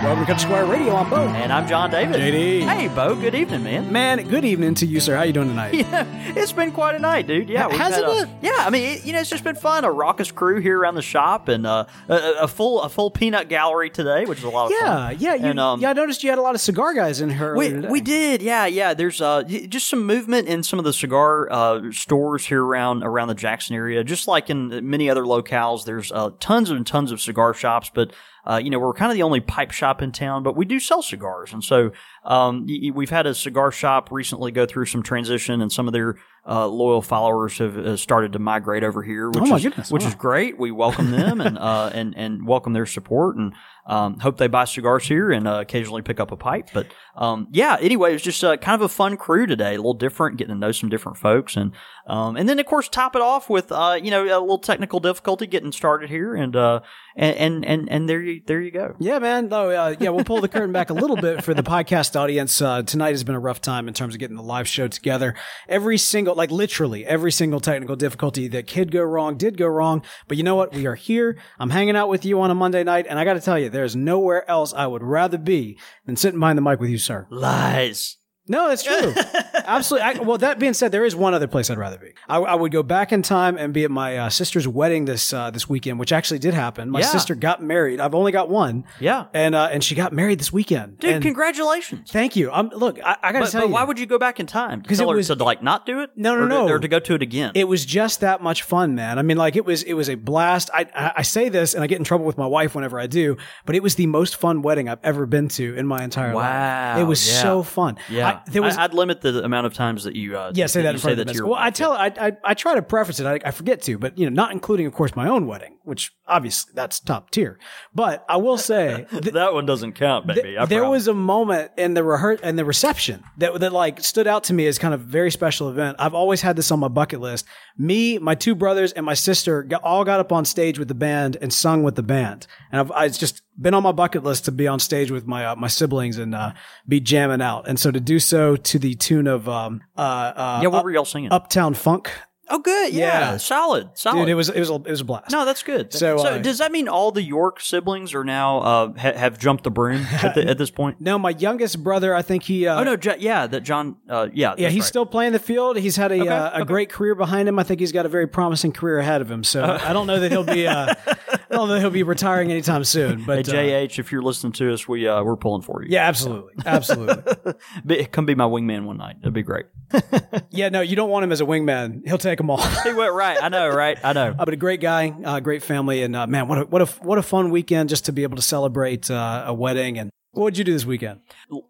Welcome to Country Squire Radio. I'm Bo. And I'm John David. JD. Hey, Bo. Good evening, man. Man, good evening to you, sir. How you doing tonight? Yeah, it's been quite a night, dude. Yeah, we've Hasn't it? Yeah, I mean, it, you know, it's just been fun. A raucous crew here around the shop, and uh, a, a full a full peanut gallery today, which is a lot of Yeah, fun. yeah. You, And, um, yeah, I noticed you had a lot of cigar guys in here. We, we did, yeah, yeah. There's uh, just some movement in some of the cigar uh, stores here around around the Jackson area. Just like in many other locales, there's uh, tons and tons of cigar shops. But uh, you know, we're kind of the only pipe shop in town, but we do sell cigars, and so um, we've had a cigar shop recently go through some transition, and some of their uh, loyal followers have uh, started to migrate over here, which Oh, is goodness, which wow. is great. We welcome them and uh, and and welcome their support, and um, hope they buy cigars here and uh, occasionally pick up a pipe. But um, yeah, anyway, it was just uh, kind of a fun crew today, a little different, getting to know some different folks, and um, and then of course top it off with uh, you know a little technical difficulty getting started here, and uh, and and and, and there you there you go. Yeah, man. No, yeah, we'll pull the curtain back a little bit for the podcast audience. Uh, tonight has been a rough time in terms of getting the live show together. Every single, like literally every single technical difficulty that could go wrong did go wrong. But you know what? We are here. I'm hanging out with you on a Monday night, and I got to tell you, there's nowhere else I would rather be than sitting behind the mic with you, sir. Lies. No, that's true. Absolutely. I, well, that being said, there is one other place I'd rather be. I, I would go back in time and be at my uh, sister's wedding this uh, this weekend, which actually did happen. My Yeah. sister got married. I've only got one. Yeah. and uh, and she got married this weekend. Dude, And congratulations. thank you. Um, look, I, I got to But, tell but you, why would you go back in time? To 'Cause tell it her was- to like not do it? No, no, or to, no. or to go to it again. it was just that much fun, man. I mean, like it was it was a blast. I, I I say this and I get in trouble with my wife whenever I do, but it was the most fun wedding I've ever been to in my entire life. Wow. It was yeah. so fun. yeah, I, there was I, would limit the amount of times that you uh, Yeah, say that you in front of the to your Well, I tell, I, I, I try to preface it. I, I forget to, but you know, not including, of course, my own wedding, which obviously that's top tier. But I will say, th- that one doesn't count, baby. I there was a moment in the rehear- and the reception that that like stood out to me as kind of a very special event. I've always had this on my bucket list. Me, my two brothers, and my sister got, all got up on stage with the band and sung with the band, and I've, I've just been on my bucket list to be on stage with my uh, my siblings and uh, be jamming out. And so to do so to the tune of um uh, uh yeah. What Up- were y'all singing? Uptown Funk. oh, good. Yeah, Yeah. solid, solid. Dude, it was it was a, it was a blast. no, that's good. So, uh, does that mean all the York siblings are now uh, ha- have jumped the broom at, the, at this point? No, my youngest brother, I think he. Uh, Oh no, Jo- yeah, that John. Uh, yeah, Yeah, he's right. still playing the field. He's had a uh, a okay. great career behind him. I think he's got a very promising career ahead of him. So I don't know that he'll be I don't know that he'll be retiring anytime soon. But Hey, uh, JH, if you're listening to us, we uh, we're pulling for you. yeah, absolutely, absolutely. Be, come be my wingman one night. That'd be great. yeah, no, you don't want him as a wingman. He'll take them all. He went right. I know, right? I know. Uh, but a great guy, uh, great family, and uh, man, what a what a what a fun weekend just to be able to celebrate uh, a wedding. And what would you do this weekend?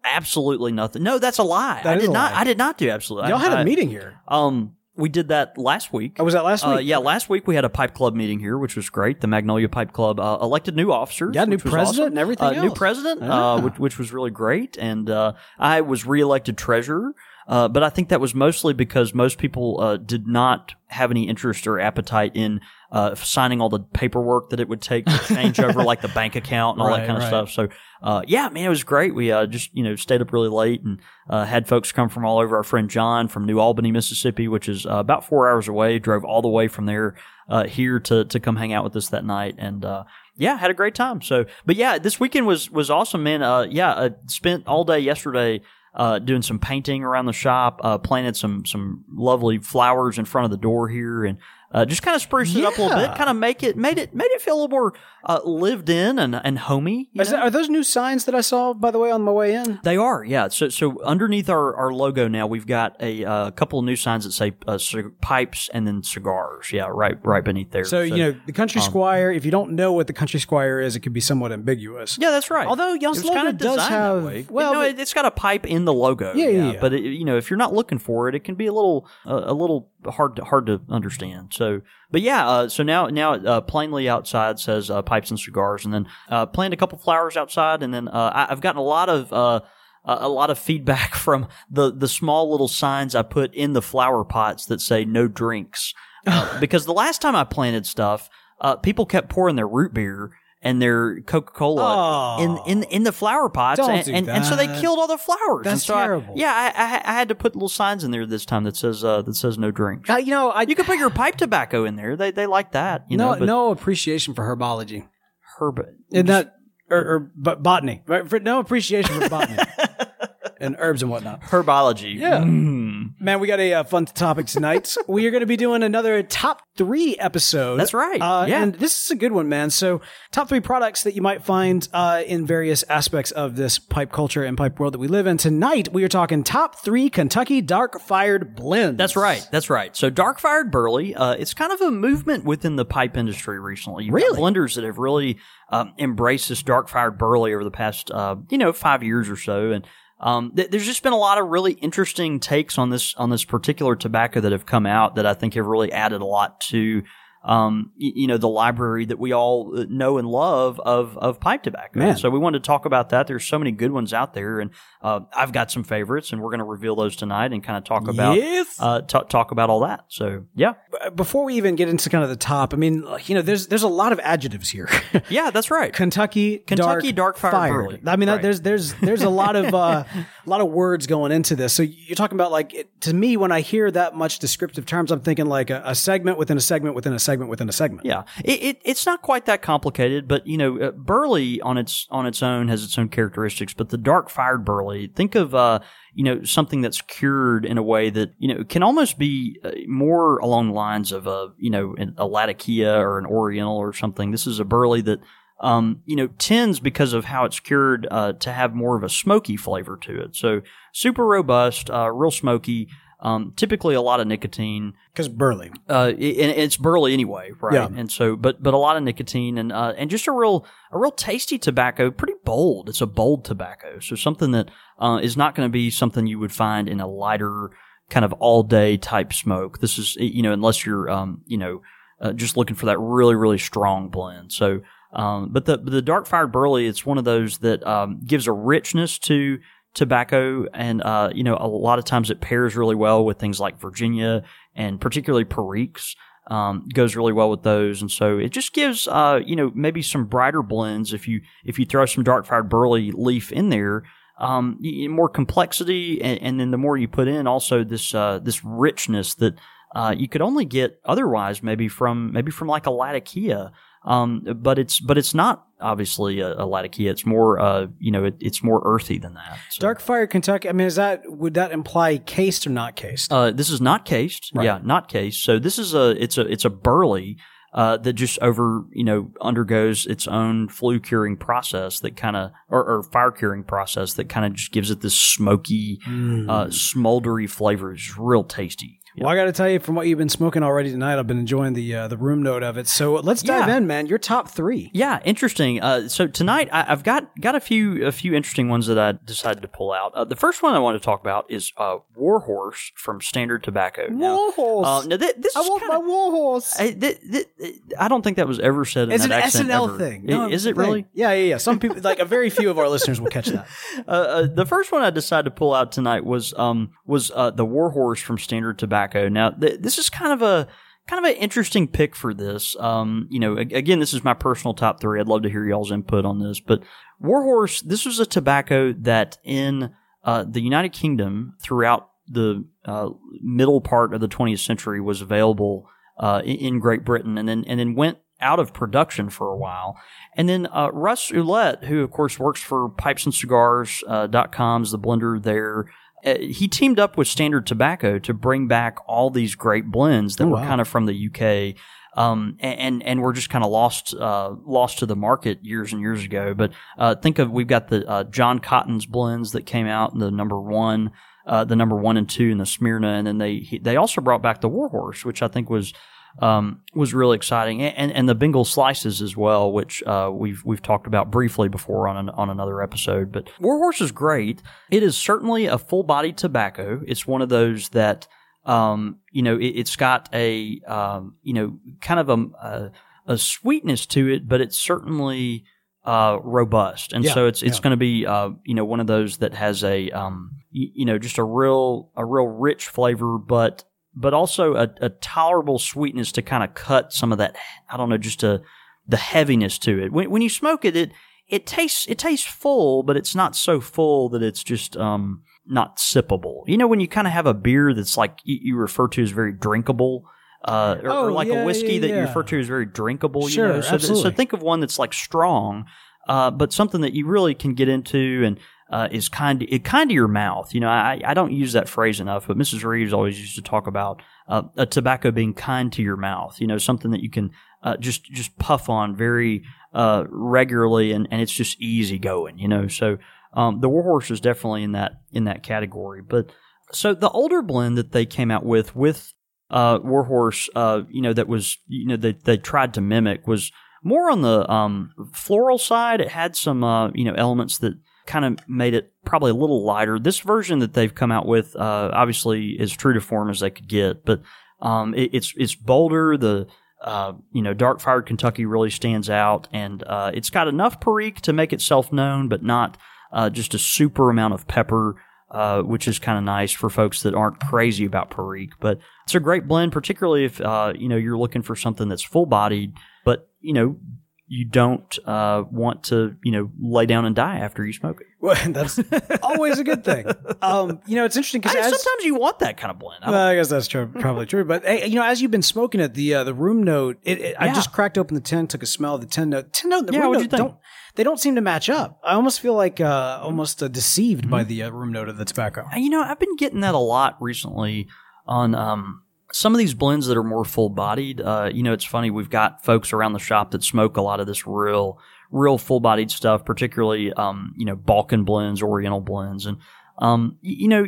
Absolutely nothing. No, that's a lie. That I did not. lie. I did not do absolutely. Y'all I- had a I- meeting here. Um, we did that last week. Oh, was that last Uh, week? yeah, last week we had a pipe club meeting here, which was great. The Magnolia Pipe Club uh, elected new officers. Yeah, new president awesome. and everything Uh, new president, Ah. uh, which, which was really great. And uh, I was reelected treasurer. Uh, but I think that was mostly because most people uh, did not have any interest or appetite in uh, signing all the paperwork that it would take to change over like the bank account and all Right, that kind of right. stuff. So, uh, yeah, man, it was great. We uh, just you know stayed up really late and uh, had folks come from all over. Our friend John from New Albany, Mississippi, which is uh, about four hours away, drove all the way from there uh, here to to come hang out with us that night, and uh, yeah, had a great time. So, but yeah, this weekend was was awesome, man. Uh, yeah, uh, spent all day yesterday. Uh, doing some painting around the shop, uh, planted some some lovely flowers in front of the door here, and uh, just kind of spruced it up a little bit, kind of make it made it made it feel a little more uh, lived in and and homey. you know? that, are those new signs that I saw by the way on my way in? They are, yeah. So, so underneath our, our logo now, we've got a uh, couple of new signs that say uh, cig- pipes and then cigars. Yeah, right, right beneath there. So, you know, the Country Squire. If you don't know what the Country Squire is, it could be somewhat ambiguous. yeah, that's right. Although y'all's It kinda logo does designed that have- way. well, no, but- it, it's got a pipe in the logo. Yeah, yeah, yeah. But it, you know, if you're not looking for it, it can be a little uh, a little hard to hard to understand. So, but yeah, uh, so now now uh, plainly outside says uh, pipes and cigars, and then uh, planted a couple flowers outside, and then uh, I, I've gotten a lot of. Uh, a a lot of feedback from the, the small little signs I put in the flower pots that say no drinks. Uh, because the last time I planted stuff, uh, people kept pouring their root beer and their Coca Cola Oh. in, in in the flower pots, and, and, and so they killed all the flowers. That's so I- terrible. yeah, I, I, I had to put little signs in there this time that says uh, that says no drink. Uh, you know, I You could put your pipe tobacco in there. They they like that. You no know, but no appreciation for herbology. herb. In that or, or but botany. Right? For, no appreciation for botany and herbs and whatnot. herbology. Yeah. Mm. Man, we got a uh, fun topic tonight. we are going to be doing another top three episode. That's right. Uh, Yeah. And this is a good one, man. So, top three products that you might find uh, in various aspects of this pipe culture and pipe world that we live in. Tonight, we are talking top three Kentucky dark fired blends. That's right. That's right. So dark fired burley, uh, it's kind of a movement within the pipe industry recently. You've Really? blenders that have really um, embraced this dark fired burley over the past, uh, you know, five years or so, and um, th- there's just been a lot of really interesting takes on this on this particular tobacco that have come out that I think have really added a lot to. Um, y- you know the library that we all uh, know and love of of pipe tobacco. Man. So we wanted to talk about that. There's so many good ones out there, and uh, I've got some favorites, and we're going to reveal those tonight and kind of talk about Yes. uh, t- talk about all that. So yeah, Before we even get into kind of the top, I mean, you know, there's there's a lot of adjectives here. yeah, that's right. Kentucky, Kentucky dark fired burley. I mean, Right. there's there's there's a lot of uh, a lot of words going into this. So you're talking about like it, to me when I hear that much descriptive terms, I'm thinking like a, a segment within a segment within a segment within a segment. Yeah, it, it it's not quite that complicated, but you know, uh, burley on its on its own has its own characteristics. But the dark fired burley, think of uh, you know something that's cured in a way that you know can almost be uh, more along the lines of a you know a Latakia or an Oriental or something. This is a burley that. Um, you know, tends because of how it's cured uh, to have more of a smoky flavor to it. So super robust, uh, real smoky. Um, typically a lot of nicotine Because burley. uh, and it's burley anyway, right? Yeah. And so, but but a lot of nicotine and uh, and just a real a real tasty tobacco, pretty bold. It's a bold tobacco, so something that uh, is not going to be something you would find in a lighter kind of all day type smoke. This is you know unless you're um, you know uh, just looking for that really really strong blend. So. Um, but the but the dark fired burley, it's one of those that um, gives a richness to tobacco, and uh, you know a lot of times it pairs really well with things like Virginia and particularly Periques. Um, goes really well with those, and so it just gives uh, you know maybe some brighter blends if you if you throw some dark fired burley leaf in there. Um, more complexity, and, and then the more you put in, also this uh, this richness that uh, you could only get otherwise, maybe from maybe from like a Latakia. Um, but it's but it's not obviously a, a Latakia. It's more uh, you know, it, it's more earthy than that. So, Dark fired Kentucky. I mean, is that would that imply cased or not cased? uh, this is not cased. Right. Yeah, not cased. So this is a it's a it's a burley uh, that just over you know undergoes its own flue curing process that kind of or, or fire curing process that kind of just gives it this smoky, uh, smoldery flavor. It's real tasty. Well, I got to tell you, from what you've been smoking already tonight, I've been enjoying the uh, the room note of it. So let's dive Yeah. in, man. Your top three. Yeah, interesting. Uh, so tonight I, I've got got a few a few interesting ones that I decided to pull out. Uh, the first one I want to talk about is uh, Warhorse from Standard Tobacco. Now, Warhorse. Uh, now thi- this I is want kinda- my warhorse. I, I don't think that was ever said in It's an that accent SNL ever. thing. I- No, is it thing. really? Yeah, yeah, yeah. Some people, like a very few of our listeners, will catch that. Uh, uh, the first one I decided to pull out tonight was um was uh, the Warhorse from Standard Tobacco. Now th- this is kind of a kind of an interesting pick for this. Um, you know, again, this is my personal top three. I'd love to hear y'all's input on this, but Warhorse, this was a tobacco that in uh, the United Kingdom throughout the uh, middle part of the 20th century was available uh, in, Great Britain, and then and then went out of production for a while. And then uh, Russ Ouellette, who of course works for Pipes and Cigars uh, com's the blender there. Uh, he teamed up with Standard Tobacco to bring back all these great blends that Oh, were wow. kind of from the UK, um, and and were just kind of lost uh, lost to the market years and years ago. But uh, think of we've got the uh, John Cotton's blends that came out, the number one, uh, the number one and two and the Smyrna, and then they he- they also brought back the Warhorse, which I think was um, was really exciting, and, and and the Bengal slices as well, which uh, we've we've talked about briefly before on an, on another episode. But Warhorse is great. It is certainly a full bodied tobacco. It's one of those that um, you know it, it's got a um, you know kind of a, a a sweetness to it, but it's certainly uh, robust, and Yeah, so it's it's yeah. going to be uh, you know one of those that has a um, you, you know just a real a real rich flavor, but but also a, a tolerable sweetness to kind of cut some of that. I don't know, just a the heaviness to it. When when you smoke it, it it tastes it tastes full, but it's not so full that it's just um not sippable. You know, when you kind of have a beer that's like you, you refer to as very drinkable. Uh, or, Oh, or like yeah, a whiskey yeah, that you refer to as very drinkable. Sure, you know? so, th- so think of one that's like strong, uh, but something that you really can get into and uh, is kind it kind of your mouth. You know, I, I don't use that phrase enough, but Mrs. Reeves always used to talk about uh, a tobacco being kind to your mouth. You know, something that you can uh, just just puff on very uh, regularly, and, and it's just easy going. You know, so um, the Warhorse is definitely in that in that category. But so the older blend that they came out with with uh, Warhorse, uh, you know, that was you know they they tried to mimic was more on the um, floral side. It had some uh, you know elements that kind of made it probably a little lighter. This version that they've come out with, uh, obviously, is true to form as they could get, but um, it, it's it's bolder. The uh, you know, dark fired Kentucky really stands out, and uh, it's got enough Perique to make itself known, but not uh, just a super amount of pepper, uh, which is kind of nice for folks that aren't crazy about Perique. But it's a great blend, particularly if uh, you know you're looking for something that's full bodied, but you know you don't uh, want to you know lay down and die after you smoke it. Well, that's always a good thing. Um, you know, it's interesting because sometimes you want that kind of blend. I Well, I guess that's true, probably true. But hey, you know, as you've been smoking it, the uh, the room note, it, it, I just cracked open the tin, took a smell of the tin note. Tin note, the Yeah, room note don't they don't seem to match up. I almost feel like uh, almost uh, deceived by the uh, room note of the tobacco. You know, I've been getting that a lot recently on um, some of these blends that are more full bodied. Uh, you know, it's funny. We've got folks around the shop that smoke a lot of this real, real full bodied stuff, particularly, um, you know, Balkan blends, Oriental blends. And, um, y- you, know,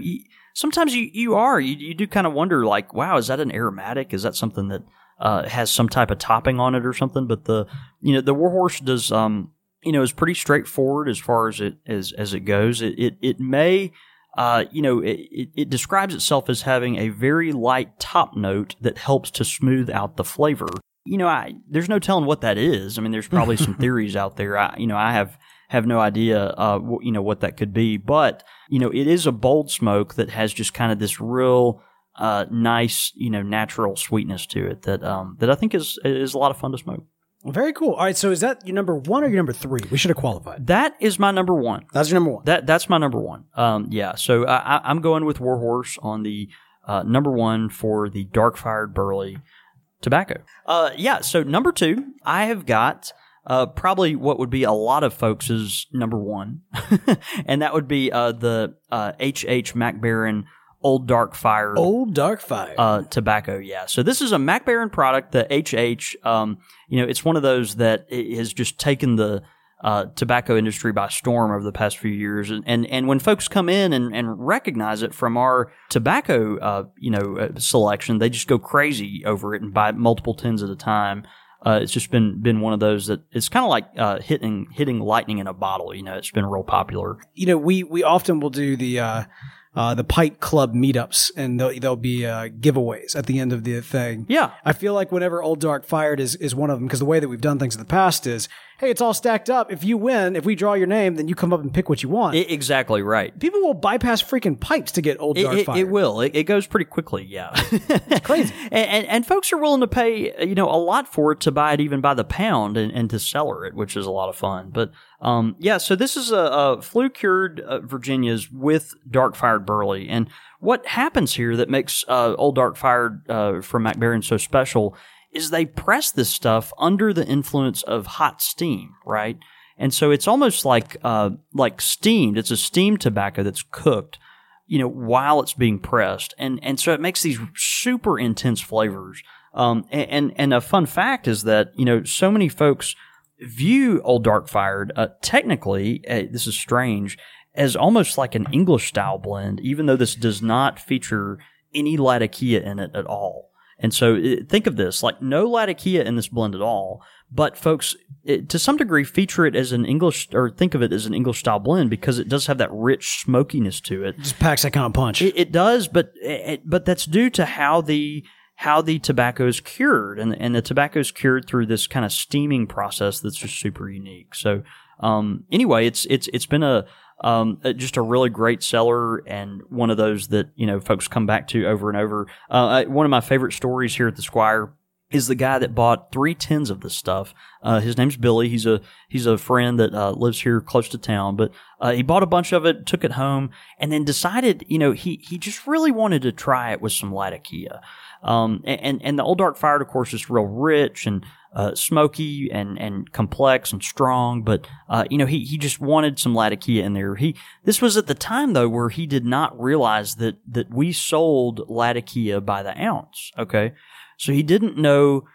sometimes you, you are, you, you do kind of wonder, like, wow, is that an aromatic? Is that something that uh, has some type of topping on it or something? But the, you know, the Warhorse does, um, you know, is pretty straightforward as far as it as as it goes. It it, it may uh, you know, it, it, it describes itself as having a very light top note that helps to smooth out the flavor. You know, I there's no telling what that is. I mean, there's probably some theories out there. I, you know, I have have no idea, uh, you know, what that could be. But you know, it is a bold smoke that has just kind of this real uh, nice, you know, natural sweetness to it that um, that I think is is a lot of fun to smoke. Very cool. All right, so is that your number one or your number three? We should have qualified. That is my number one. That's your number one. That that's my number one. Um, yeah. So I, I'm going with Warhorse on the uh, number one for the dark fired Burley tobacco. Uh, yeah. So number two, I have got uh, probably what would be a lot of folks' number one, and that would be uh, the uh, H.H. MacBaren Old Dark Fire Old Dark Fire. uh, tobacco. Yeah. So this is a Mac Baren product. The HH, um, you know, it's one of those that has just taken the uh, tobacco industry by storm over the past few years. And and, and when folks come in and, and recognize it from our tobacco, uh, you know, uh, selection, they just go crazy over it and buy multiple tins at a time. Uh, it's just been been one of those that it's kind of like uh, hitting hitting lightning in a bottle. You know, it's been real popular. you know, we we often will do the uh, uh, the Pipe Club meetups, and there'll, there'll be uh, giveaways at the end of the thing. Yeah. I feel like whenever Old Dark Fired is is one of them because the way that we've done things in the past is, hey, it's all stacked up. If you win, if we draw your name, then you come up and pick what you want. I- exactly right. People will bypass freaking pipes to get Old It, Dark it, Fired. it will. It, it goes pretty quickly. Yeah, it's crazy. and, and and folks are willing to pay you know a lot for it to buy it even by the pound and, and to cellar it, which is a lot of fun. But um, yeah, so this is a, a flue cured uh, Virginias with dark fired burley, and what happens here that makes uh, old dark fired uh, from MacBaren so special is they press this stuff under the influence of hot steam, right? And so it's almost like uh, like steamed. It's a steamed tobacco that's cooked you know, while it's being pressed. And, and so it makes these super intense flavors. Um, and, and, a fun fact is that, you know, so many folks view Old Dark Fired, uh, technically, uh, this is strange, as almost like an English style blend, even though this does not feature any Latakia in it at all. And so uh, think of this like no Latakia in this blend at all, but folks it, to some degree feature it as an English or think of it as an English style blend because it does have that rich smokiness to it. just packs that kind of punch. It, it does, but it, but that's due to how the how the tobacco is cured, and and the tobacco is cured through this kind of steaming process that's just super unique. So um, anyway, it's it's it's been a Um, uh, just a really great seller and one of those that you know folks come back to over and over. Uh, one of my favorite stories here at the Squire is the guy that bought three of this stuff. Uh, his name's Billy. He's a he's a friend that uh, lives here close to town. But uh, he bought a bunch of it, took it home, and then decided, you know, he he just really wanted to try it with some Latakia. Um, and and the Old Dark Fire, of course, is real rich and uh, smoky and and complex and strong. But uh, you know, he he just wanted some Latakia in there. He this was at the time though where he did not realize that that we sold Latakia by the ounce. Okay. So he didn't know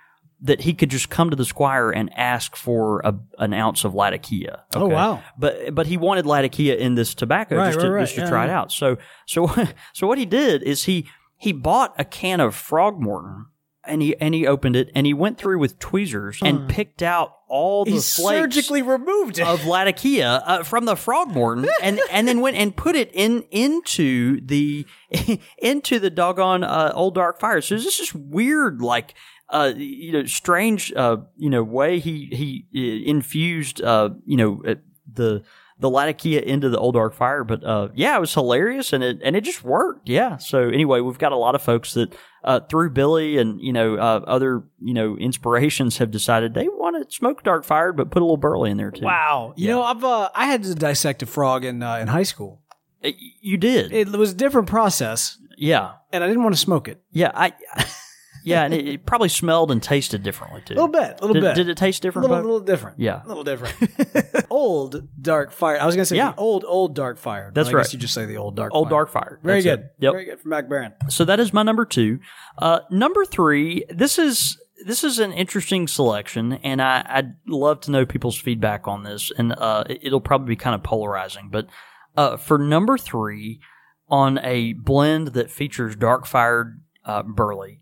that he could just come to the squire and ask for a, an ounce of Latakia. Oh, wow. But but he wanted Latakia in this tobacco Right, just to, right, just to Yeah, try it out. So so so what he did is he he bought a can of Frogmorton and he and he opened it and he went through with tweezers and picked out all the He flakes surgically removed it. of Latakia uh, from the Frogmorton, and and then went and put it in into the into the doggone uh, old dark fire. So this is weird, like uh, you know, strange, uh, you know, way he he uh, infused, uh, you know, the the Latakia into the old dark fire. But uh, yeah, it was hilarious, and it and it just worked. Yeah. So anyway, we've got a lot of folks that uh, through Billy and you know uh, other you know inspirations have decided they want to smoke dark fired, but put a little burley in there too. wow. You Yeah. know, I've uh, I had to dissect a frog in uh, in high school. Uh, You did, It was a different process, yeah, and I didn't want to smoke it. yeah. I, yeah, and it, it probably smelled and tasted differently too. A little bit, a little did, bit. Did it taste a different? little, little different. Yeah. a little different. old dark fire. I was gonna say Yeah. old old dark fire. That's I guess right. you just say the old dark. Old fire. dark fire. Very That's good. it. Yep. Very good from Mac Baren. So that is my number two. Uh, number three. This is this is an interesting selection, and I, I'd love to know people's feedback on this. And uh, it- it'll probably be kind of polarizing. But uh, for number three, on a blend that features dark fired uh, burley,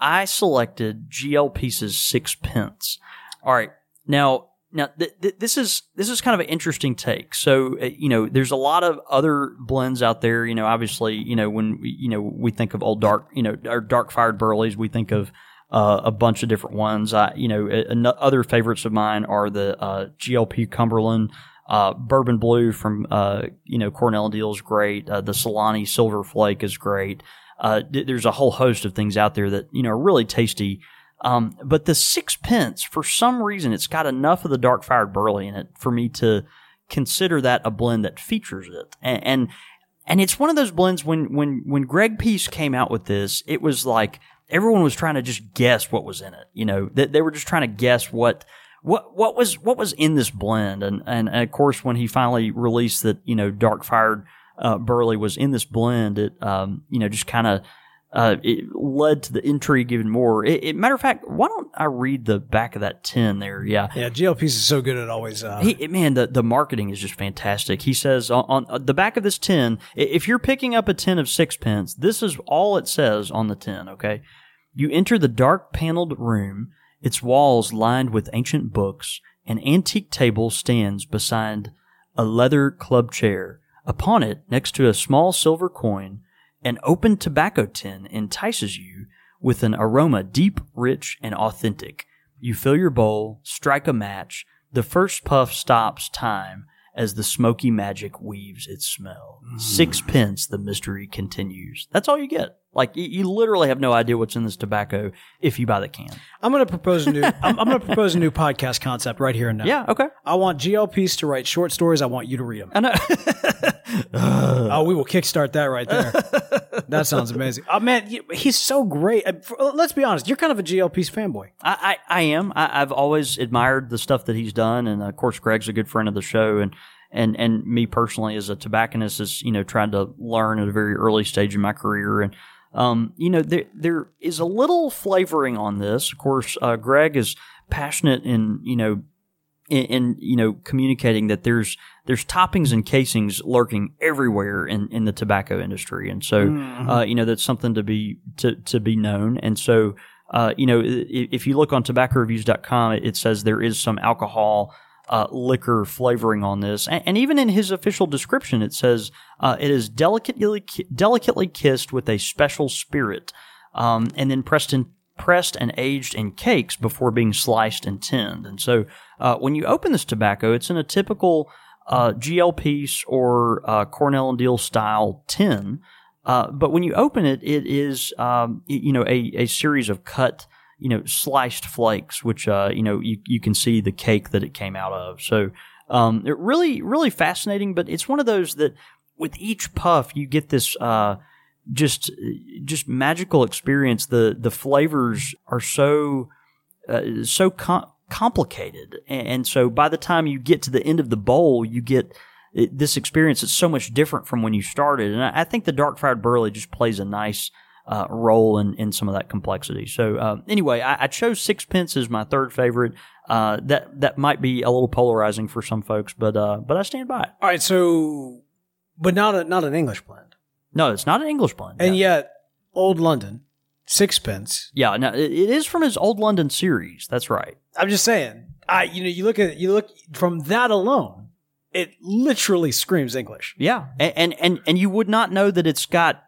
I selected GL Pease Six Pence. All right, now. Now th- th- this is this is kind of an interesting take. So uh, you know, there's a lot of other blends out there. You know, obviously, you know when we, you know we think of old dark, you know, or dark fired burleys, we think of uh, a bunch of different ones. I, you know, a- ano- other favorites of mine are the uh, GLP Cumberland, uh, Bourbon Blue from uh, you know Cornell Diehl is great. Uh, the Solani Silver Flake is great. Uh, th- there's a whole host of things out there that you know are really tasty. Um, but the sixpence, for some reason, it's got enough of the dark fired burley in it for me to consider that a blend that features it. And, and and it's one of those blends when when when Greg Pease came out with this, it was like everyone was trying to just guess what was in it. You know, that they were just trying to guess what what what was what was in this blend. And and, and of course, when he finally released that, you know, dark fired uh, burley was in this blend, it um, you know just kind of uh, it led to the intrigue even more. It, it, matter of fact, why don't I read the back of that tin there? Yeah. Yeah, GLPs is so good at always. Uh, He, man, the, the marketing is just fantastic. He says on, on the back of this tin, if you're picking up a tin of sixpence, this is all it says on the tin, okay? You enter the dark paneled room, its walls lined with ancient books. An antique table stands beside a leather club chair. Upon it, next to a small silver coin, an open tobacco tin entices you with an aroma deep, rich, and authentic. You fill your bowl, strike a match. The first puff stops time as the smoky magic weaves its smell. Mm. Sixpence, the mystery continues. That's all you get. Like you, you literally have no idea what's in this tobacco if you buy the can. I'm going to propose a new. I'm, I'm going to propose a new podcast concept right here and now. Yeah, okay. I want GLPs to write short stories. I want you to read them. I know. Oh, we will kickstart that right there. that sounds amazing. Oh man, he's so great. Uh, Let's be honest. You're kind of a GLP's fanboy. I, I, I am. I, I've always admired the stuff that he's done, and of course, Greg's a good friend of the show, and and and me personally as a tobacconist is you know trying to learn at a very early stage in my career, and um, you know there there is a little flavoring on this. Of course, uh, Greg is passionate in you know in, in you know communicating that there's there's toppings and casings lurking everywhere in, in the tobacco industry, and so uh, you know that's something to be to to be known, and so. Uh, you know, if you look on tobaccoreviews.com, it says there is some alcohol, uh, liquor flavoring on this, and, and even in his official description, it says uh, it is delicately delicately kissed with a special spirit, um, and then pressed in pressed and aged in cakes before being sliced and tinned. And so, uh, when you open this tobacco, it's in a typical uh, GL Pease or uh, Cornell and Diehl style tin. Uh, but when you open it, it is um, you know a, a series of cut you know sliced flakes, which uh, you know you, you can see the cake that it came out of. So um, it really really fascinating. But it's one of those that with each puff you get this uh, just just magical experience. The the flavors are so uh, so com- complicated, and, so by the time you get to the end of the bowl, you get this experience that's so much different from when you started. And I, I think the dark fried burley just plays a nice uh, role in, in some of that complexity. So uh, anyway, I, I chose Sixpence as my third favorite. Uh, that that might be a little polarizing for some folks, but uh, but I stand by it. All right, so but not a not an English blend, No, it's not an English blend. and yeah. yet Old London, sixpence. yeah, no, it, it is from his Old London series. That's right. I'm just saying. I you know you look at you look from that alone, it literally screams English. Yeah, and and and, and you would not know that it's got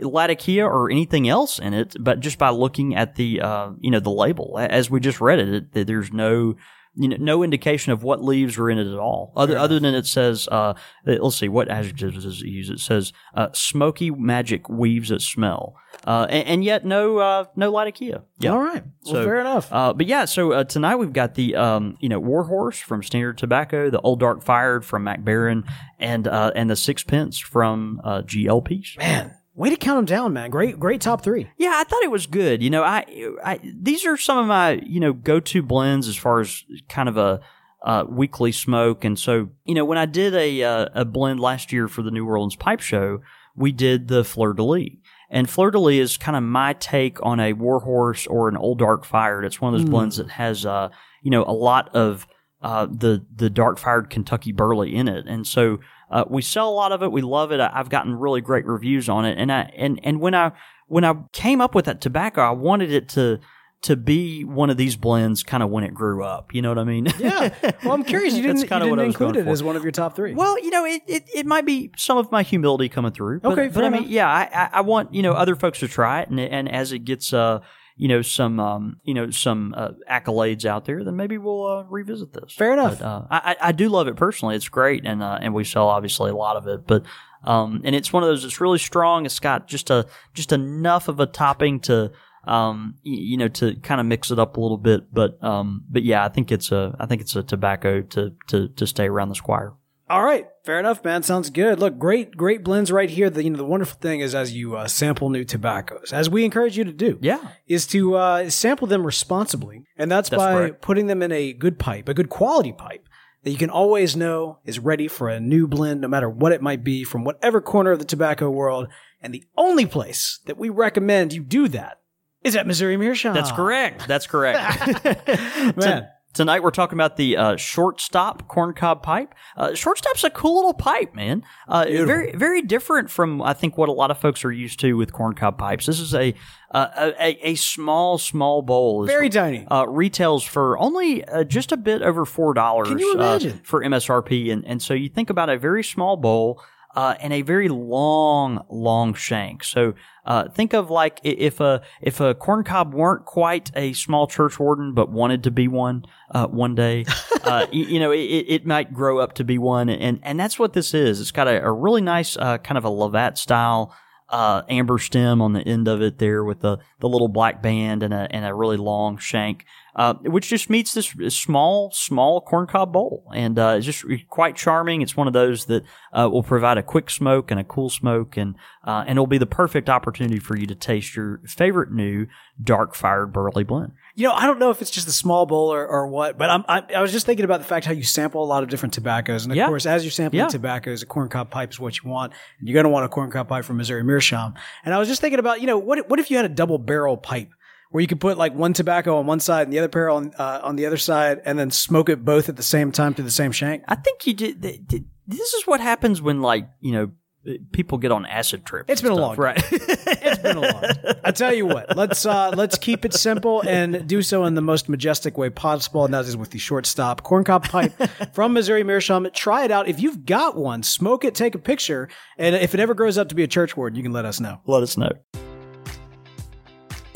Latakia or anything else in it, but just by looking at the uh, you know the label as we just read it, it there's no you know no indication of what leaves are in it at all, other other than it says uh, let's see what adjectives does it use? It says uh, smoky magic weaves its smell, uh, and, and yet no uh, no Latakia. Yeah, All right, well, fair enough. uh, but yeah, so uh, tonight we've got the um, you know Warhorse from Standard Tobacco, the Old Dark Fired from Mac Baren, and uh, and the Sixpence from uh, GLP. man, way to count them down, man. Great, great top three. Yeah, I thought it was good. You know, I, I these are some of my you know go to blends as far as kind of a uh, weekly smoke, and so you know when I did a uh, a blend last year for the New Orleans Pipe Show, we did the Fleur de Lis. And Fleur de Lis is kind of my take on a Warhorse or an Old Dark Fired. It's one of those blends that has, uh, you know, a lot of uh, the the dark fired Kentucky Burley in it, and so uh, we sell a lot of it. We love it. I, I've gotten really great reviews on it, and I and and when I when I came up with that tobacco, I wanted it to to be one of these blends, kind of when it grew up. You know what I mean? Yeah. Well, I'm curious. You didn't, kinda you what didn't I was include it as one of your top three. Well, you know, it, it, it might be some of my humility coming through. But, Okay, but I mean, enough. yeah, I, I, I want you know other folks to try it, and and as it gets uh you know some um you know some uh, accolades out there, then maybe we'll uh, revisit this. Fair enough. But, uh, I I do love it personally. It's great, and uh, and we sell obviously a lot of it, but. Um, and it's one of those. that's really strong. It's got just a just enough of a topping to, um, you know, to kind of mix it up a little bit. But, um, but yeah, I think it's a, I think it's a tobacco to to to stay around the Squire. All right, fair enough, man. Sounds good. Look, great, great blends right here. The you know the wonderful thing is as you uh, sample new tobaccos, as we encourage you to do, Yeah, is to uh, sample them responsibly, and that's, That's by putting them in a good pipe, a good quality pipe that you can always know is ready for a new blend, no matter what it might be from whatever corner of the tobacco world. And the only place that we recommend you do that is at Missouri Meerschaum. That's correct. That's correct. man. Tonight we're talking about the uh, shortstop corncob pipe. Uh, shortstop's a cool little pipe, man. Uh, very, very different from I think what a lot of folks are used to with corncob pipes. This is a uh, a, a small, small bowl. It's, Very tiny. Uh, retails for only uh, just a bit over four dollars. Can you imagine? For MSRP? And and so you think about a very small bowl. Uh, and a very long, long shank. So uh, think of like if a if a corncob weren't quite a small church warden, but wanted to be one uh, one day, uh, you, you know, it, it might grow up to be one, and and that's what this is. It's got a, a really nice uh, kind of a Lavat style uh, amber stem on the end of it there with the, the little black band and a, and a really long shank, uh, which just meets this small, small corncob bowl. And, uh, it's just quite charming. It's one of those that, uh, will provide a quick smoke and a cool smoke and, uh, and it'll be the perfect opportunity for you to taste your favorite new dark fired burley blend. You know, I don't know if it's just a small bowl or, or what, but I'm, I, I was just thinking about the fact how you sample a lot of different tobaccos. And of Yeah. course, as you're sampling Yeah. tobaccos, a corncob pipe is what you want. And you're going to want a corncob pipe from Missouri Meerschaum. And I was just thinking about, you know, what, what if you had a double barrel pipe where you could put like one tobacco on one side and the other barrel on, uh, on the other side and then smoke it both at the same time through the same shank? I think you did. th- th- This is what happens when like, you know, people get on acid trips. It's been a stuff, long right? It's been a long. I tell you what, let's uh, let's keep it simple and do so in the most majestic way possible, and that is with the shortstop corncob pipe from Missouri Meerschaum. Try it out. If you've got one, smoke it, take a picture, and if it ever grows up to be a church ward, you can let us know. Let us know.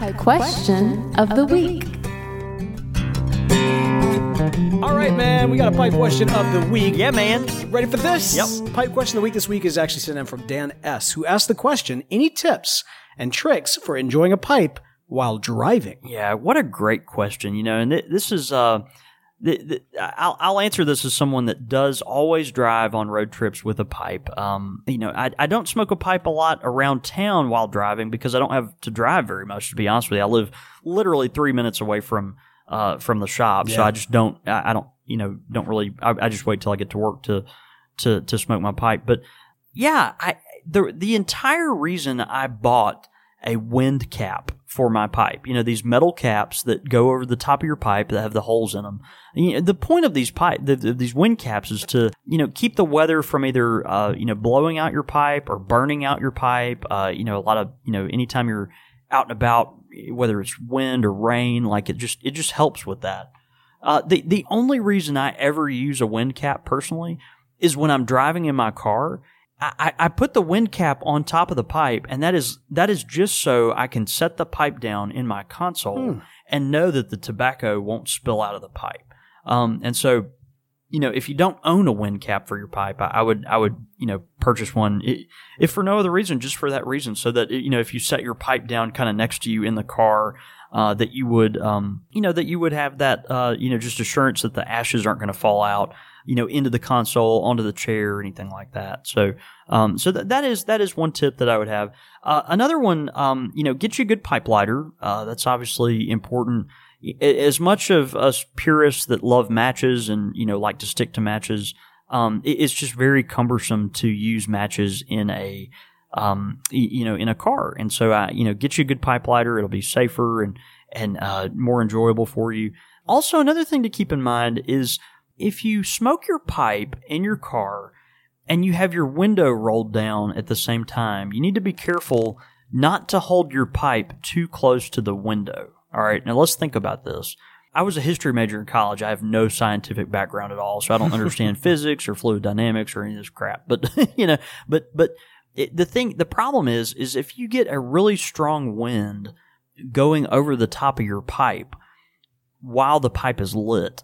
Pipe question of the week. All right, man, we got a pipe question of the week. Yeah, man. Ready for this? Yep. Pipe question of the week this week is actually sent in from Dan S., who asked the question Any tips and tricks for enjoying a pipe while driving? Yeah, what a great question. You know, and th- this is uh, th- th- I'll, I'll answer this as someone that does always drive on road trips with a pipe. Um, you know, I, I don't smoke a pipe a lot around town while driving because I don't have to drive very much. To be honest with you, I live literally three minutes away from uh, from the shop, so I just don't. I, I don't. You know, don't really. I, I just wait till I get to work to to to smoke my pipe. But yeah, I the the entire reason I bought a wind cap for my pipe. You know, these metal caps that go over the top of your pipe that have the holes in them. You know, the point of these pipe, the, the, these wind caps, is to you know keep the weather from either uh, you know blowing out your pipe or burning out your pipe. Uh, you know, a lot of you know anytime you're out and about, whether it's wind or rain, like it just it just helps with that. Uh, the the only reason I ever use a wind cap personally is when I'm driving in my car. I, I put the wind cap on top of the pipe, and that is that is just so I can set the pipe down in my console and know that the tobacco won't spill out of the pipe. Um, and so, you know, if you don't own a wind cap for your pipe, I, I would I would you know purchase one, i- if for no other reason, just for that reason, so that you know if you set your pipe down kind of next to you in the car, uh, that you would um, you know that you would have that uh, you know just assurance that the ashes aren't going to fall out you know into the console onto the chair or anything like that. So um, so that that is that is one tip that I would have. Uh, another one um, you know get you a good pipe lighter. Uh, that's obviously important. As much of us purists that love matches and you know like to stick to matches um, it's just very cumbersome to use matches in a um, you know in a car and so uh, you know get you a good pipe lighter it'll be safer and and uh, more enjoyable for you also another thing to keep in mind is if you smoke your pipe in your car and you have your window rolled down at the same time, you need to be careful not to hold your pipe too close to the window. All right, now let's think about this. I was a history major in college. I have no scientific background at all, so I don't understand physics or fluid dynamics or any of this crap. But you know, but but it, the thing, the problem is, is if you get a really strong wind going over the top of your pipe while the pipe is lit,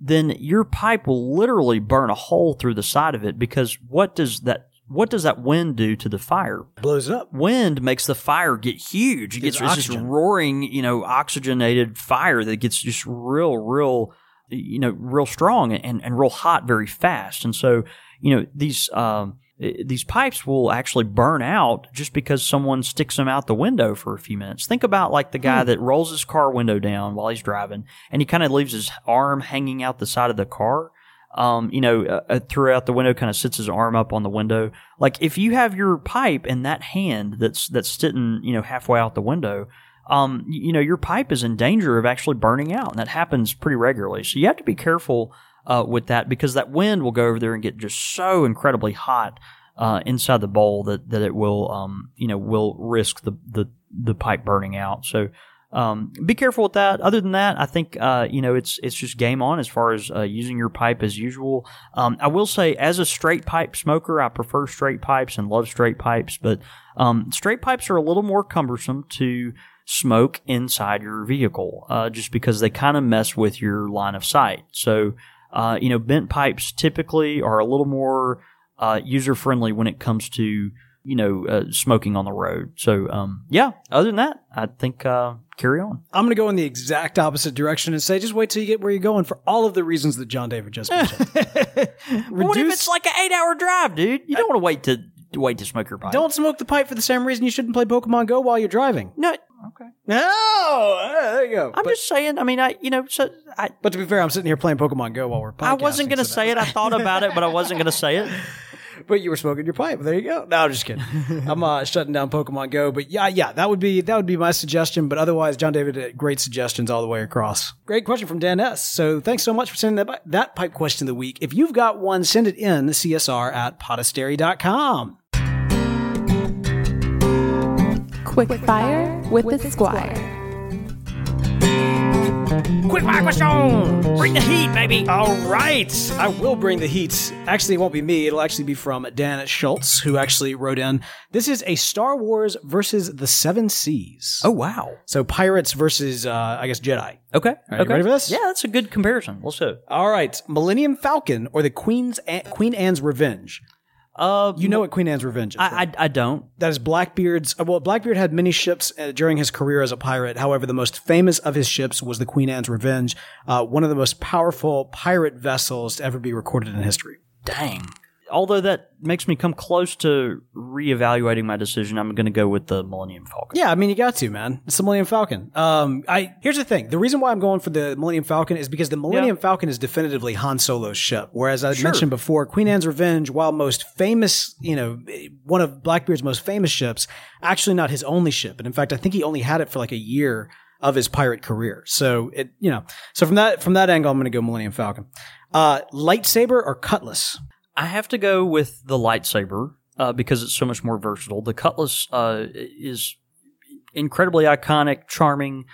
then your pipe will literally burn a hole through the side of it because what does that what does that wind do to the fire? Blows it up. Wind makes the fire get huge. It gets it's oxygen. roaring, you know, oxygenated fire that gets just real, real, you know, real strong and, and real hot very fast. And so, you know, these um, these pipes will actually burn out just because someone sticks them out the window for a few minutes. Think about like the guy that rolls his car window down while he's driving and he kind of leaves his arm hanging out the side of the car. Um, you know, uh, uh, throughout the window, kind of sits his arm up on the window. Like if you have your pipe in that hand that's that's sitting, you know, halfway out the window, um, you know, your pipe is in danger of actually burning out, and that happens pretty regularly. So you have to be careful uh, with that because that wind will go over there and get just so incredibly hot uh, inside the bowl that that it will, um, you know, will risk the the the pipe burning out. So. Um, be careful with that. Other than that, I think uh, you know it's it's just game on as far as uh, using your pipe as usual. Um, I will say, as a straight pipe smoker, I prefer straight pipes and love straight pipes, but um, straight pipes are a little more cumbersome to smoke inside your vehicle, uh, just because they kind of mess with your line of sight. So, uh, you know, bent pipes typically are a little more uh, user friendly when it comes to you know uh, smoking on the road. So, um, yeah. Other than that, I think uh, carry on. I'm going to go in the exact opposite direction and say just wait till you get where you're going for all of the reasons that John David just mentioned. what if it's like an eight hour drive, dude? You don't want to wait to wait to smoke your pipe. Don't smoke the pipe for the same reason you shouldn't play Pokemon Go while you're driving. No. Okay. No, uh, there you go. I'm but, just saying. I mean, I you know, so I but to be fair, I'm sitting here playing Pokemon Go while we're. I wasn't going to so say it. I thought about it, but I wasn't going to say it. That- But you were smoking your pipe. There you go. No, I'm just kidding. I'm uh, shutting down Pokemon Go. But yeah, yeah, that would be that would be my suggestion. But otherwise, John David, great suggestions all the way across. Great question from Dan S. So thanks so much for sending that that pipe question of the week. If you've got one, send it in CSR at podastery.com. Quick fire with the squire. Quick fire question! Bring the heat, baby! All right. I will bring the heat. Actually, it won't be me. It'll actually be from Dan Schultz, who actually wrote in. This is a Star Wars versus the Seven Seas. Oh wow. So pirates versus, uh, I guess, Jedi. Okay. you okay. ready for this? Yeah, that's a good comparison. We'll go. All right. Millennium Falcon or the Queen's Queen Anne's Revenge. Uh, You know what Queen Anne's Revenge is. I, I I don't. that is Blackbeard's. uh, Well, Blackbeard had many ships uh, during his career as a pirate. However, the most famous of his ships was the Queen Anne's Revenge, uh, one of the most powerful pirate vessels to ever be recorded in history. Dang. Although that makes me come close to reevaluating my decision, I'm going to go with the Millennium Falcon. Yeah, I mean, you got to, man. It's the Millennium Falcon. Um, I here's the thing. The reason why I'm going for the Millennium Falcon is because the Millennium Falcon is definitively Han Solo's ship. Whereas I mentioned before, Queen Anne's Revenge, while most famous, you know, one of Blackbeard's most famous ships, actually not his only ship. And in fact, I think he only had it for like a year of his pirate career. So it, you know, so from that from that angle, I'm going to go Millennium Falcon. Uh, lightsaber or cutlass? I have to go with the lightsaber uh, because it's so much more versatile. The cutlass uh, is incredibly iconic, charming.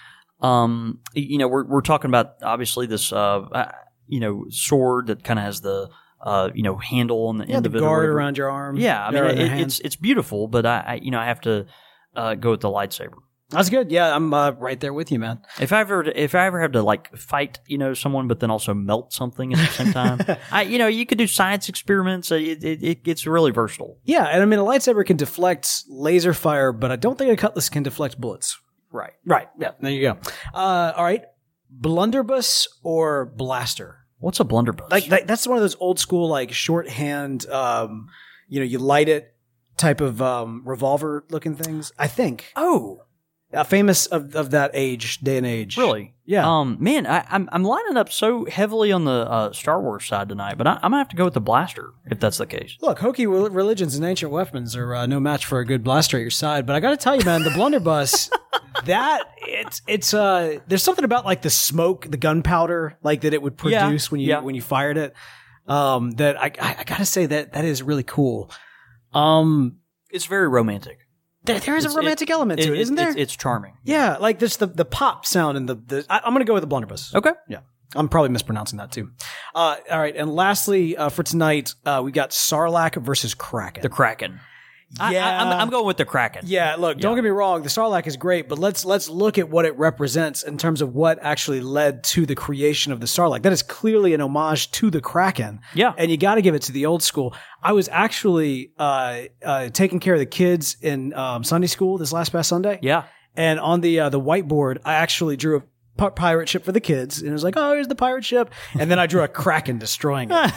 Um, you know, we're we're talking about obviously this uh, uh, you know sword that kind of has the uh, you know handle on the Yeah, end the of it. guard around your arm. Yeah, I mean it, it's it's beautiful, but I, I you know I have to uh, go with the lightsaber. That's good. Yeah, I'm uh, right there with you, man. If I ever if I ever have to like fight you know someone, but then also melt something at the same time, I you know you could do science experiments. It, it, it it's really versatile. Yeah, and I mean a lightsaber can deflect laser fire, but I don't think a cutlass can deflect bullets. Right. Right. Yeah. There you go. Uh, all right. Blunderbuss or blaster? What's a blunderbuss? Like that, that's one of those old school like shorthand. Um, you know, you light it type of um, revolver looking things. I think oh, uh, famous of, of that age, day and age. really? Yeah. Um, man, I, I'm I'm lining up so heavily on the uh, Star Wars side tonight, but I, I'm gonna have to go with the blaster if that's the case. Look, hokey religions and ancient weapons are uh, no match for a good blaster at your side. But I got to tell you, man, the blunderbuss, that it's it's uh, there's something about like the smoke, the gunpowder, like that it would Yeah, produce when you yeah. when you fired it. Um, that I, I I gotta say that that is really cool. Um, It's very romantic. There, there is a romantic element to it, it- isn't there? It's, it's charming. yeah, like this the the pop sound and the the. I, I'm gonna go with the blunderbuss. Okay. Yeah. I'm probably mispronouncing that too. Uh, all right, and lastly, uh, for tonight, uh, we got Sarlacc versus Kraken. The Kraken. Yeah. I, I'm, I'm going with the Kraken. Yeah, look, don't get me wrong, the Sarlacc is great, but let's let's look at what it represents in terms of what actually led to the creation of the Sarlacc. That is clearly an homage to the Kraken. Yeah. And you got to give it to the old school. I was actually uh, uh, taking care of the kids in um, Sunday school this last past Sunday. Yeah. And on the uh, the whiteboard, I actually drew pirate ship for the kids, and it was like, oh, here's the pirate ship, and then I drew a kraken destroying it,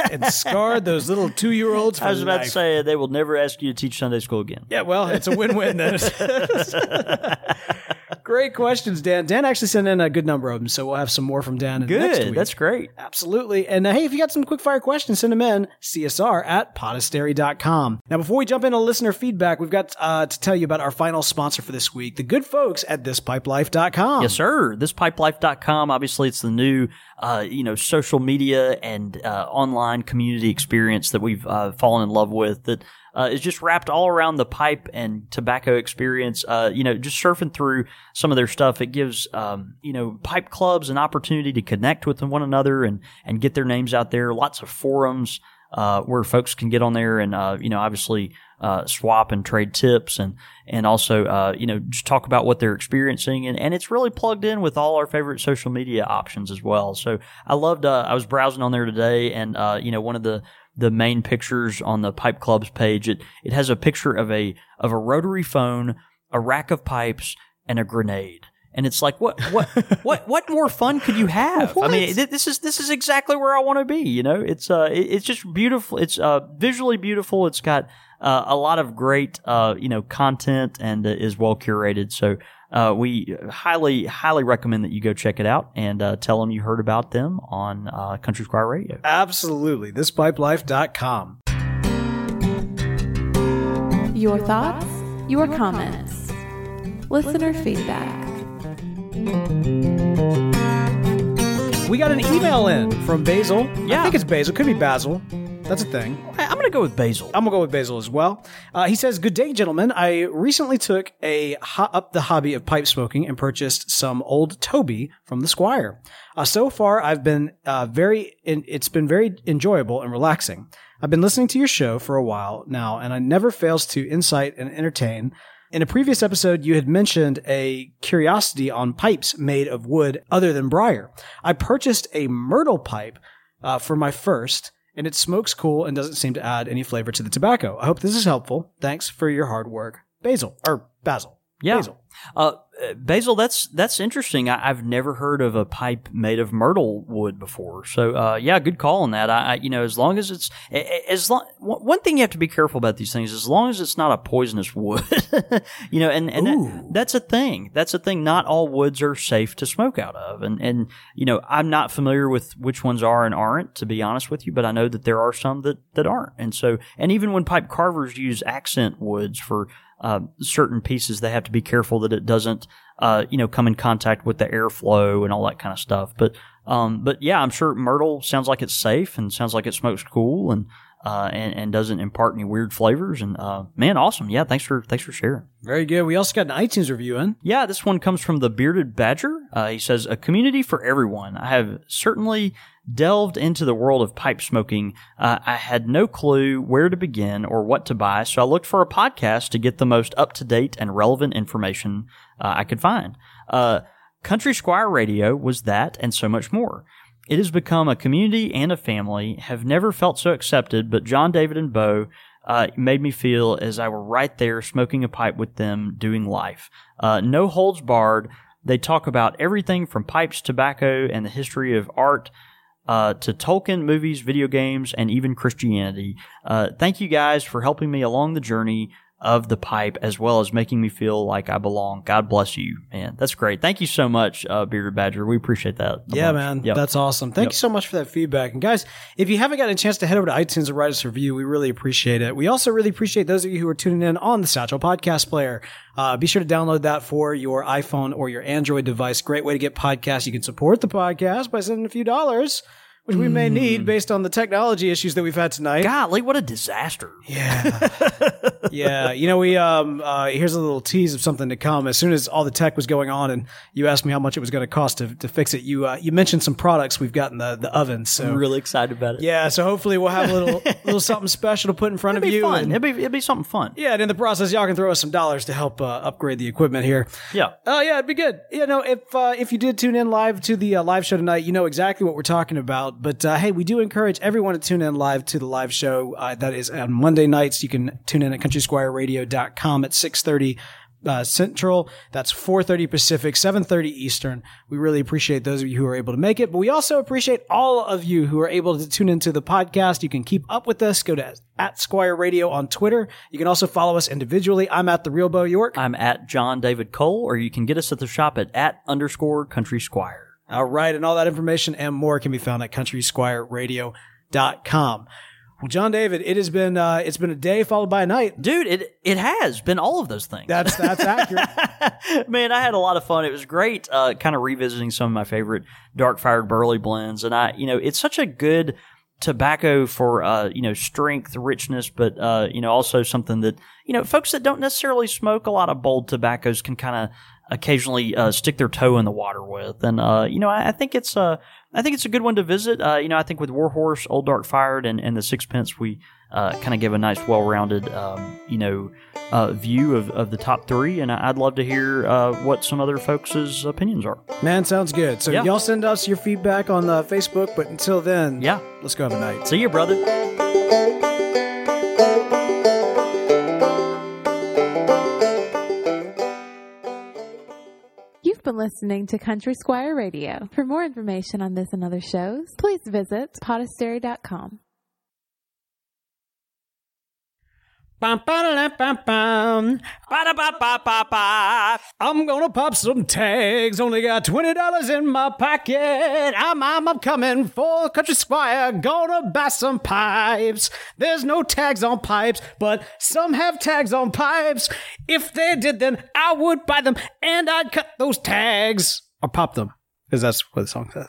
and scarred those little two year olds. I was about to say they will never ask you to teach Sunday school again. Yeah, well, it's a win-win then. Great questions, Dan. Dan actually sent in a good number of them, so we'll have some more from Dan next Good. That's great. Absolutely. And uh, hey, if you got some quick fire questions, send them in csr at podastery.com. Now, before we jump into listener feedback, we've got uh, to tell you about our final sponsor for this week, the good folks at thispipelife.com. Yes, sir. Thispipelife.com. Obviously, it's the new, uh, you know, social media and uh, online community experience that we've uh, fallen in love with. That uh, is just wrapped all around the pipe and tobacco experience. Uh, you know, just surfing through some of their stuff, it gives um, you know pipe clubs an opportunity to connect with one another and and get their names out there. Lots of forums uh, where folks can get on there and uh, you know obviously uh, swap and trade tips and and also uh, you know just talk about what they're experiencing and, and it's really plugged in with all our favorite social media options as well. So I loved. Uh, I was browsing on there today and uh, you know one of the the main pictures on the Pipe Club's page it it has a picture of a of a rotary phone, a rack of pipes, and a grenade. And it's like, what, what, what, what more fun could you have? I mean, th- this is this is exactly where I want to be. You know, it's uh, it- it's just beautiful. It's uh, visually beautiful. It's got uh, a lot of great uh, you know content and uh, is well curated. So uh, we highly highly recommend that you go check it out and uh, tell them you heard about them on uh, Country Squire Radio. Absolutely. Thispipelife.com. Your thoughts, your comments, listener feedback. We got an email in from Basil. Yeah. I think it's Basil. Could be Basil. That's a thing. I- I'm going to go with Basil. I'm gonna go with Basil as well. Uh, he says, "Good day, gentlemen. I recently took a ho- up the hobby of pipe smoking and purchased some old Toby from the Squire. Uh, so far, I've been uh, very. In, it's been very enjoyable and relaxing. I've been listening to your show for a while now, and it never fails to incite and entertain." In a previous episode, you had mentioned a curiosity on pipes made of wood other than briar. I purchased a myrtle pipe uh, for my first, and it smokes cool and doesn't seem to add any flavor to the tobacco. I hope this is helpful. Thanks for your hard work, Basil or Basil. Yeah. Basil. Uh, uh, Basil, that's that's interesting. I, I've never heard of a pipe made of myrtle wood before. So, uh, yeah, good call on that. I, I, you know, as long as it's as long, one one thing you have to be careful about these things, as long as it's not a poisonous wood, you know, and and that, that's a thing. That's a thing. Not all woods are safe to smoke out of, and and you know, I'm not familiar with which ones are and aren't, to be honest with you, but I know that there are some that that aren't, and so, and even when pipe carvers use accent woods for uh, certain pieces, they have to be careful that it doesn't, uh, you know, come in contact with the airflow and all that kind of stuff. But, um, but yeah, I'm sure myrtle sounds like it's safe and sounds like it smokes cool and, uh, and, and doesn't impart any weird flavors. And, uh, man, awesome. Yeah. Thanks for, thanks for sharing. Very good. We also got an iTunes review in. Yeah, this one comes from the Bearded Badger. Uh, he says, A community for everyone. I have certainly delved into the world of pipe smoking. Uh, I had no clue where to begin or what to buy, so I looked for a podcast to get the most up to date and relevant information uh, I could find. Uh, Country Squire Radio was that and so much more. It has become a community and a family. Have never felt so accepted, but John, David, and Bo uh, made me feel as I were right there smoking a pipe with them, doing life. Uh, no holds barred. They talk about everything from pipes, tobacco, and the history of art. Uh, to Tolkien, movies, video games, and even Christianity. Uh, thank you guys for helping me along the journey of the pipe as well as making me feel like I belong. God bless you, man. That's great. Thank you so much, uh, Bearded Badger. We appreciate that. Yeah, man. Yep. That's awesome. Thank you so much for that feedback. And guys, if you haven't gotten a chance to head over to iTunes and write us a review, we really appreciate it. We also really appreciate those of you who are tuning in on the Satchel Podcast Player. Uh, be sure to download that for your iPhone or your Android device. Great way to get podcasts. You can support the podcast by sending a few dollars, which we may need based on the technology issues that we've had tonight. Golly, what a disaster. Yeah. yeah. You know, we, um, uh, here's a little tease of something to come. As soon as all the tech was going on and you asked me how much it was going to cost to, to fix it, you, uh, you mentioned some products we've got in the, the oven. So, I'm really excited about it. yeah. So hopefully we'll have a little, little something special to put in front It'd of be you. fun. and- It'd be, it'd be something fun. yeah. And in the process, y'all can throw us some dollars to help, uh, upgrade the equipment here. Yeah. Oh yeah, it'd be good. You know, if uh, if you did tune in live to the uh, live show tonight, you know exactly what we're talking about. But uh, hey, we do encourage everyone to tune in live to the live show. Uh, that is on Monday nights. You can tune in at countrysquireradio.com at six thirty uh, Central. That's 4:30 Pacific, 7:30 Eastern. We really appreciate those of you who are able to make it, but we also appreciate all of you who are able to tune into the podcast. You can keep up with us. Go to at Squire Radio on Twitter. You can also follow us individually. I'm at the Real Bo York. I'm at John David Cole, or you can get us at the shop at at underscore Country Squire. All right, and all that information and more can be found at countrysquireradio.com. Well, John David, it has been uh, it's been a day followed by a night. Dude, it it has been all of those things. That's that's accurate. Man, I had a lot of fun. It was great, uh, kind of revisiting some of my favorite dark fired burley blends, and I, you know, it's such a good tobacco for uh, you know strength, richness, but uh, you know also something that you know folks that don't necessarily smoke a lot of bold tobaccos can kind of occasionally uh, stick their toe in the water with. And uh, you know, I, I think it's a, I think it's a good one to visit. Uh, you know, I think with Warhorse, Old Dark Fired, and, and the Sixpence, we uh, kind of give a nice, well-rounded, um, you know, uh, view of, of the top three. And I'd love to hear uh, what some other folks' opinions are. Man, sounds good. So Yeah. y'all send us your feedback on uh, Facebook. But until then, Yeah. let's go have a night. See you, brother. Listening to Country Squire Radio. For more information on this and other shows, please visit podastery.com. I'm gonna pop some tags. Only got twenty dollars in my pocket. I'm, I'm I'm coming for the Country Squire. Gonna buy some pipes. There's no tags on pipes, but some have tags on pipes. If they did, then I would buy them and I'd cut those tags or pop them, because that's what the song says.